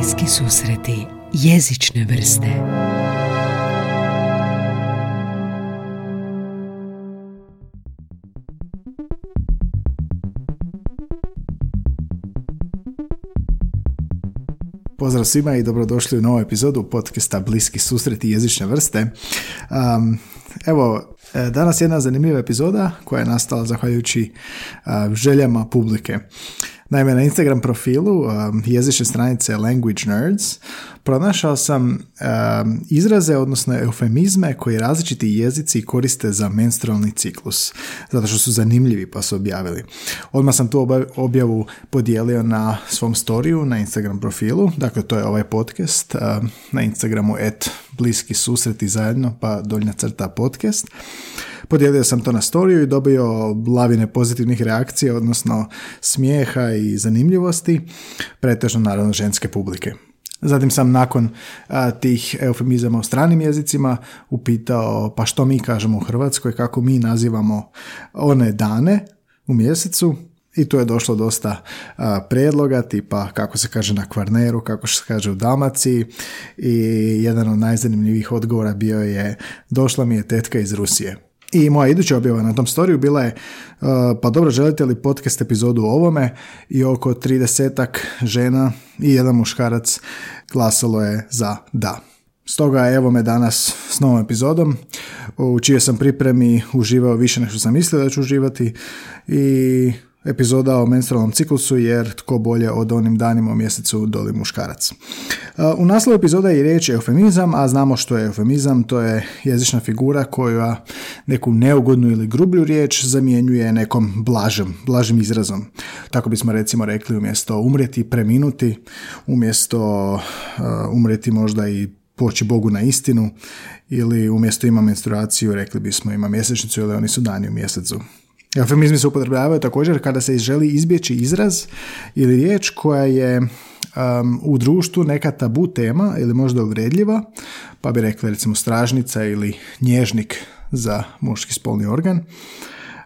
Bliski susreti jezične vrste Pozdrav svima i dobrodošli u novu epizodu podcasta Bliski susreti jezične vrste. Um, evo, e, danas je jedna zanimljiva epizoda koja je nastala zahvaljujući uh, željama publike. Naime, na Instagram profilu um, jezične stranice Language Nerds pronašao sam um, izraze, odnosno eufemizme koji različiti jezici koriste za menstrualni ciklus, zato što su zanimljivi pa su objavili. Odmah sam tu objavu podijelio na svom storiju, na Instagram profilu, dakle to je ovaj podcast um, na Instagramu et bliski susreti zajedno pa doljna crta podcast. Podijelio sam to na storiju i dobio lavine pozitivnih reakcija, odnosno smijeha i zanimljivosti, pretežno naravno ženske publike. Zatim sam nakon tih eufemizama u stranim jezicima upitao pa što mi kažemo u Hrvatskoj, kako mi nazivamo one dane u mjesecu i tu je došlo dosta a, predloga, tipa kako se kaže na Kvarneru, kako se kaže u Dalmaciji i jedan od najzanimljivijih odgovora bio je došla mi je tetka iz Rusije. I moja iduća objava na tom storiju bila je uh, pa dobro, želite li podcast epizodu o ovome i oko 30 žena i jedan muškarac glasalo je za da. Stoga evo me danas s novom epizodom u čijoj sam pripremi uživao više nego što sam mislio da ću uživati i epizoda o menstrualnom ciklusu jer tko bolje od onim danima u mjesecu doli muškarac. U naslovu epizoda je riječ eufemizam, a znamo što je eufemizam, to je jezična figura koja neku neugodnu ili grublju riječ zamjenjuje nekom blažem, blažim izrazom. Tako bismo recimo rekli umjesto umrijeti, preminuti, umjesto uh, umrijeti možda i poći Bogu na istinu ili umjesto ima menstruaciju rekli bismo ima mjesečnicu ili oni su dani u mjesecu. Eufemizmi se upotrebljavaju također kada se želi izbjeći izraz ili riječ koja je um, u društvu neka tabu tema ili možda uvredljiva, pa bi rekli recimo stražnica ili nježnik za muški spolni organ.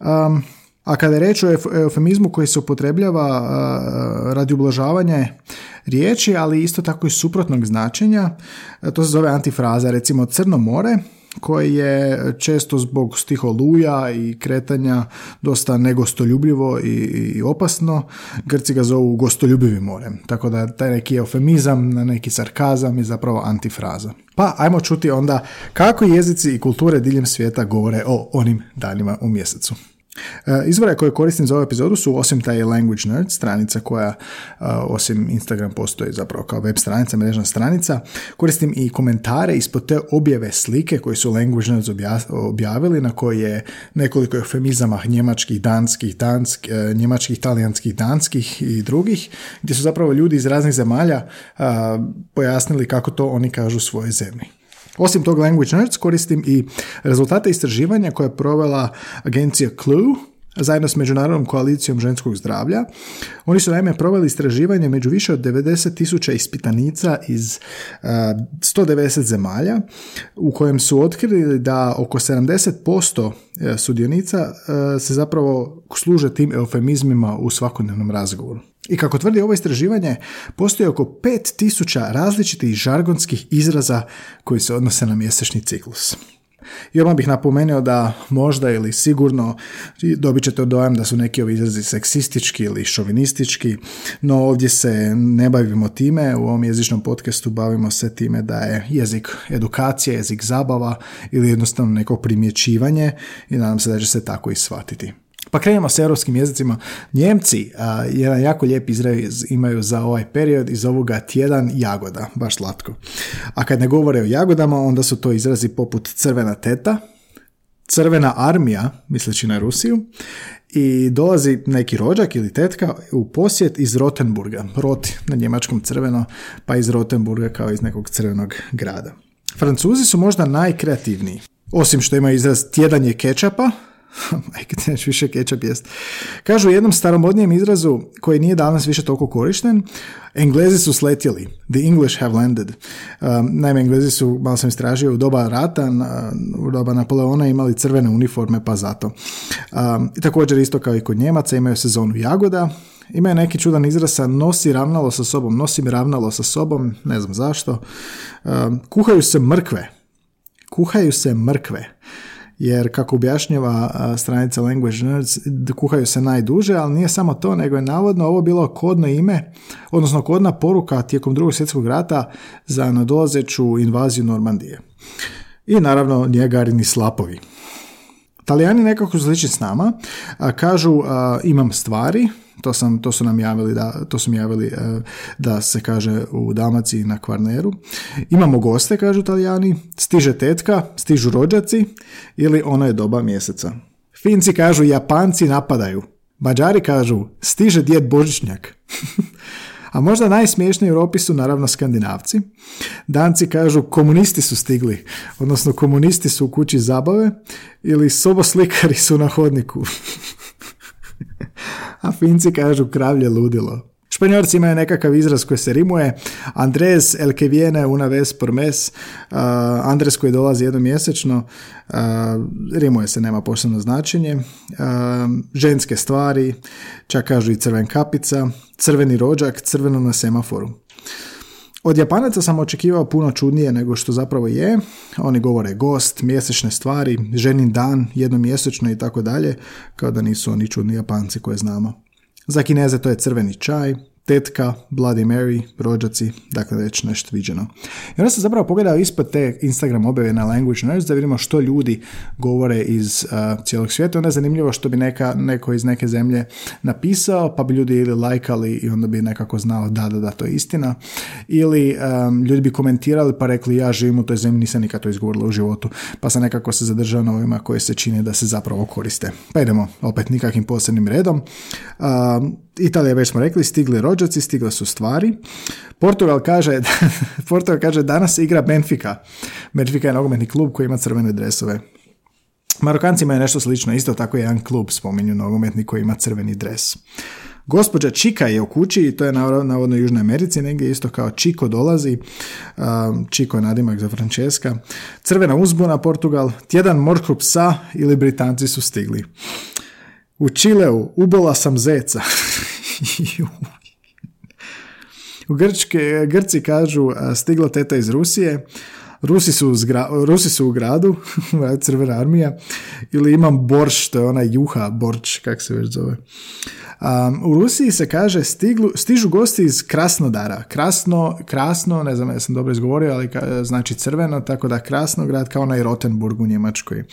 Um, a kada je reč o eufemizmu koji se upotrebljava uh, radi ublažavanja riječi, ali isto tako i suprotnog značenja, to se zove antifraza, recimo Crno more koje je često zbog stiholuja i kretanja dosta negostoljubljivo i, i opasno. Grci ga zovu gostoljubivim morem. Tako da taj neki eufemizam, neki sarkazam je zapravo antifraza. Pa ajmo čuti onda kako jezici i kulture diljem svijeta govore o onim danima u mjesecu. E, izvore koje koristim za ovu epizodu su osim taj Language Nerd, stranica koja e, osim Instagram postoji zapravo kao web stranica, mrežna stranica. Koristim i komentare ispod te objave slike koje su Language Nerds objavili na koje je nekoliko eufemizama njemačkih, danskih, dansk, e, njemačkih, talijanskih, danskih i drugih, gdje su zapravo ljudi iz raznih zemalja pojasnili kako to oni kažu svojoj zemlji. Osim tog Language Nerds koristim i rezultate istraživanja koje je provela agencija Clue zajedno s Međunarodnom koalicijom ženskog zdravlja. Oni su naime proveli istraživanje među više od 90 tisuća ispitanica iz uh, 190 zemalja u kojem su otkrili da oko 70% sudionica uh, se zapravo služe tim eufemizmima u svakodnevnom razgovoru. I kako tvrdi ovo istraživanje, postoji oko 5000 različitih žargonskih izraza koji se odnose na mjesečni ciklus. I odmah bih napomenuo da možda ili sigurno dobit ćete dojam da su neki ovi izrazi seksistički ili šovinistički, no ovdje se ne bavimo time, u ovom jezičnom podcastu bavimo se time da je jezik edukacija, jezik zabava ili jednostavno neko primjećivanje i nadam se da će se tako i shvatiti. Pa krenemo s europskim jezicima. Njemci a, jedan jako lijep izraz imaju za ovaj period iz ovoga tjedan jagoda, baš slatko. A kad ne govore o jagodama, onda su to izrazi poput crvena teta, crvena armija, misleći na Rusiju, i dolazi neki rođak ili tetka u posjet iz Rotenburga, rot na njemačkom crveno, pa iz Rotenburga kao iz nekog crvenog grada. Francuzi su možda najkreativniji. Osim što ima izraz tjedan je kečapa, majke više kečap jest. Kažu u jednom staromodnijem izrazu koji nije danas više toliko korišten, Englezi su sletjeli. The English have landed. Um, naime, Englezi su, malo sam istražio, u doba rata, u doba Napoleona imali crvene uniforme, pa zato. Um, I također isto kao i kod Njemaca imaju sezonu jagoda, Ima je neki čudan izraz sa nosi ravnalo sa sobom, nosi mi ravnalo sa sobom, ne znam zašto. Kuhaju se mrkve. Kuhaju se mrkve jer kako objašnjava stranica Language Nerds, kuhaju se najduže, ali nije samo to, nego je navodno ovo bilo kodno ime, odnosno kodna poruka tijekom drugog svjetskog rata za nadolazeću invaziju Normandije. I naravno njegarini slapovi. Talijani nekako slični s nama, kažu imam stvari, to, sam, to su nam javili da, to su mi javili e, da se kaže u Dalmaciji na Kvarneru. Imamo goste, kažu Italijani, stiže tetka, stižu rođaci ili ono je doba mjeseca. Finci kažu Japanci napadaju. Mađari kažu stiže djed Božićnjak. A možda najsmiješniji u Europi su naravno skandinavci. Danci kažu komunisti su stigli, odnosno komunisti su u kući zabave ili soboslikari su na hodniku. a Finci kažu kravlje ludilo. Španjorci imaju nekakav izraz koji se rimuje. Andres el que viene una vez por mes. Uh, Andres koji dolazi jednom mjesečno. Uh, rimuje se, nema posebno značenje. Uh, ženske stvari. Čak kažu i crven kapica. Crveni rođak. Crveno na semaforu. Od Japanaca sam očekivao puno čudnije nego što zapravo je. Oni govore gost, mjesečne stvari, ženin dan, jednomjesečno i tako dalje, kao da nisu oni čudni Japanci koje znamo. Za Kineze to je crveni čaj, tetka, Bloody Mary, rođaci, dakle već nešto viđeno. I onda sam zapravo pogledao ispod te Instagram objave na Language Nerds da vidimo što ljudi govore iz uh, cijelog svijeta. Onda je zanimljivo što bi neka, neko iz neke zemlje napisao, pa bi ljudi ili lajkali i onda bi nekako znao da, da, da, to je istina. Ili um, ljudi bi komentirali pa rekli ja živim u toj zemlji, nisam nikad to izgovorila u životu, pa sam nekako se zadržao na ovima koje se čine da se zapravo koriste. Pa idemo opet nikakvim posebnim redom. Um, Italija, već smo rekli, stigli rođaci, stigle su stvari. Portugal kaže, Portugal kaže danas igra Benfica. Benfica je nogometni klub koji ima crvene dresove. Marokanci imaju nešto slično, isto tako je jedan klub spominju nogometni koji ima crveni dres. Gospođa Čika je u kući i to je navodno u Južnoj Americi, negdje isto kao Čiko dolazi, Čiko je nadimak za Francesca, Crvena uzbuna Portugal, tjedan morskog psa ili Britanci su stigli. U Čileu ubola sam zeca. u Grčke, Grci kažu stigla teta iz Rusije, Rusi su, Rusi su u gradu, crvena armija, ili imam borš, to je ona juha, borč, kak se već zove. Um, u Rusiji se kaže stiglu, stižu gosti iz Krasnodara. Krasno, krasno, ne znam ja sam dobro izgovorio, ali ka, znači crveno, tako da Krasnograd kao onaj Rotenburg u Njemačkoj.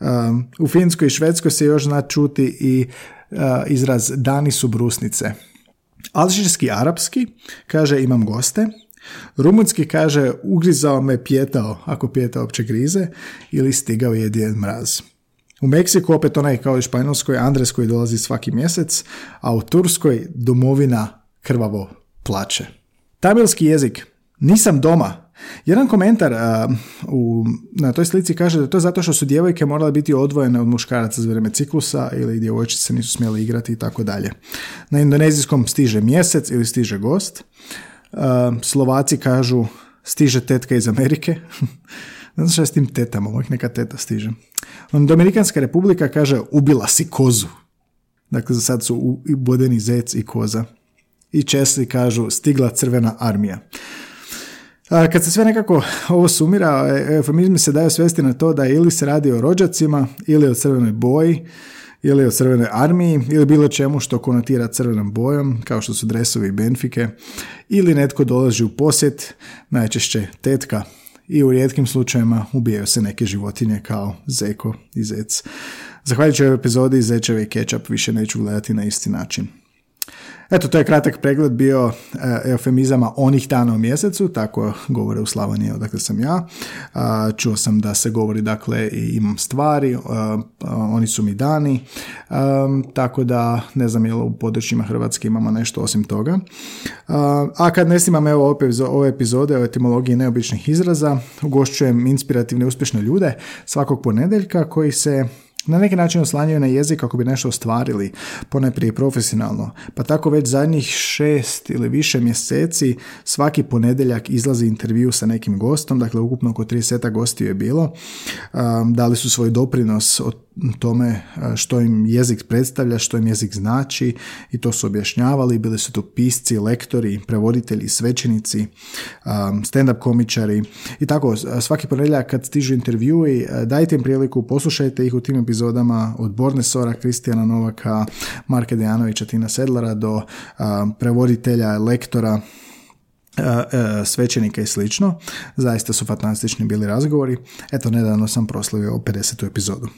Um, u Finskoj i Švedskoj se još zna čuti i izraz dani su brusnice. Alžirski arapski kaže imam goste, Rumunski kaže ugrizao me pjetao, ako pjeta opće grize, ili stigao je djed mraz. U Meksiku opet onaj kao i Španjolskoj Andres koji dolazi svaki mjesec, a u Turskoj domovina krvavo plače. Tamilski jezik. Nisam doma. Jedan komentar u, na toj slici kaže da to je zato što su djevojke morale biti odvojene od muškaraca za vrijeme ciklusa ili djevojčice nisu smjele igrati i tako dalje. Na indonezijskom stiže mjesec ili stiže gost. Slovaci kažu stiže tetka iz Amerike. ne znam što je s tim tetama, uvijek neka teta stiže. Dominikanska republika kaže ubila si kozu. Dakle, za sad su bodeni zec i koza. I Česli kažu stigla crvena armija. Kad se sve nekako ovo sumira, e, eufemizmi se daju svesti na to da ili se radi o rođacima, ili o crvenoj boji, ili o crvenoj armiji, ili bilo čemu što konotira crvenom bojom, kao što su dresovi i benfike, ili netko dolazi u posjet, najčešće tetka, i u rijetkim slučajevima ubijaju se neke životinje kao zeko i zec. Zahvaljujući ovoj epizodi Zečeve i Ketchup više neću gledati na isti način. Eto, to je kratak pregled bio e, eufemizama onih dana u mjesecu, tako govore u Slavoniji, odakle sam ja. Čuo sam da se govori, dakle, i imam stvari, oni su mi dani, tako da ne znam je u područjima Hrvatske imamo nešto osim toga. A kad ne snimam evo ove epizode o etimologiji neobičnih izraza, ugošćujem inspirativne uspješne ljude svakog ponedjeljka koji se na neki način oslanjaju na jezik kako bi nešto ostvarili, ponajprije profesionalno. Pa tako već zadnjih šest ili više mjeseci svaki ponedjeljak izlazi intervju sa nekim gostom, dakle ukupno oko 30 gostiju je bilo. Um, dali su svoj doprinos od tome što im jezik predstavlja, što im jezik znači i to su objašnjavali. Bili su tu pisci, lektori, prevoditelji, svećenici, stand-up komičari i tako. Svaki ponedjeljak kad stižu intervjui, dajte im priliku, poslušajte ih u tim epizodama od Borne Sora, Kristijana Novaka, Marka Dejanovića, Tina Sedlara do prevoditelja, lektora, svećenika i slično. Zaista su fantastični bili razgovori. Eto, nedavno sam proslavio 50. epizodu.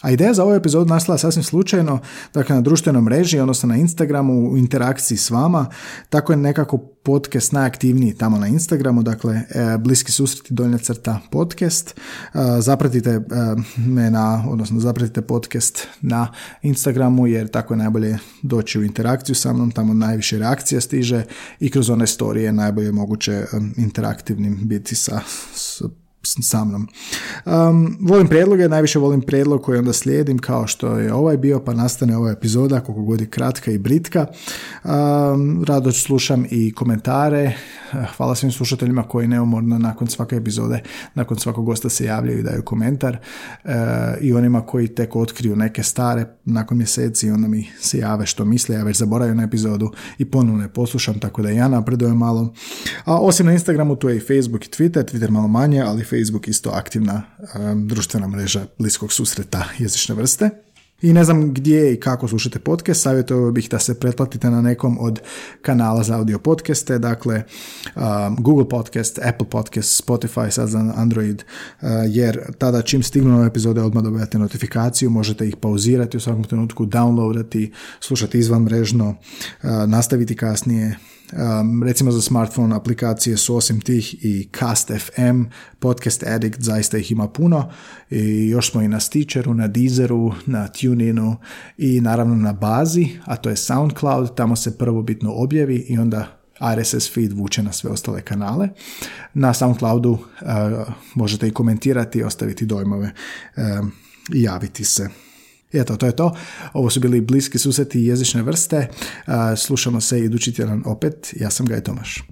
A ideja za ovu epizodu nastala sasvim slučajno, dakle na društvenoj mreži, odnosno na Instagramu u interakciji s vama, tako je nekako podcast najaktivniji tamo na Instagramu, dakle e, bliski susreti donja crta podcast, e, zapratite e, me na, odnosno zapratite podcast na Instagramu jer tako je najbolje doći u interakciju sa mnom, tamo najviše reakcija stiže i kroz one storije najbolje moguće interaktivnim biti sa, sa sa mnom. Um, volim prijedloge, najviše volim prijedlog koji onda slijedim kao što je ovaj bio, pa nastane ova epizoda, koliko god je kratka i britka. Um, rado slušam i komentare. Hvala svim slušateljima koji neumorno nakon svake epizode, nakon svakog gosta se javljaju i daju komentar. Uh, I onima koji tek otkriju neke stare nakon mjeseci onda mi se jave što misle, ja već zaboravim na epizodu i ponovno je poslušam, tako da ja napredujem malo. A osim na Instagramu tu je i Facebook i Twitter, Twitter malo manje, ali Facebook isto aktivna um, društvena mreža bliskog susreta jezične vrste. I ne znam gdje i kako slušate podcast, savjetovao bih da se pretplatite na nekom od kanala za audio podcaste, dakle um, Google Podcast, Apple Podcast, Spotify sad za Android, uh, jer tada čim stignu nove epizode odmah dobijate notifikaciju, možete ih pauzirati u svakom trenutku, downloadati, slušati izvan mrežno, uh, nastaviti kasnije, Um, recimo za smartphone aplikacije su osim tih i Cast FM, Podcast Addict, zaista ih ima puno i još smo i na Stitcheru, na Deezeru, na TuneInu i naravno na bazi, a to je SoundCloud, tamo se prvo bitno objavi i onda RSS feed vuče na sve ostale kanale. Na SoundCloudu uh, možete i komentirati, ostaviti dojmove um, i javiti se. Eto, to je to. Ovo su bili bliski susreti jezične vrste. Slušamo se idući tjedan opet. Ja sam Gaj Tomaš.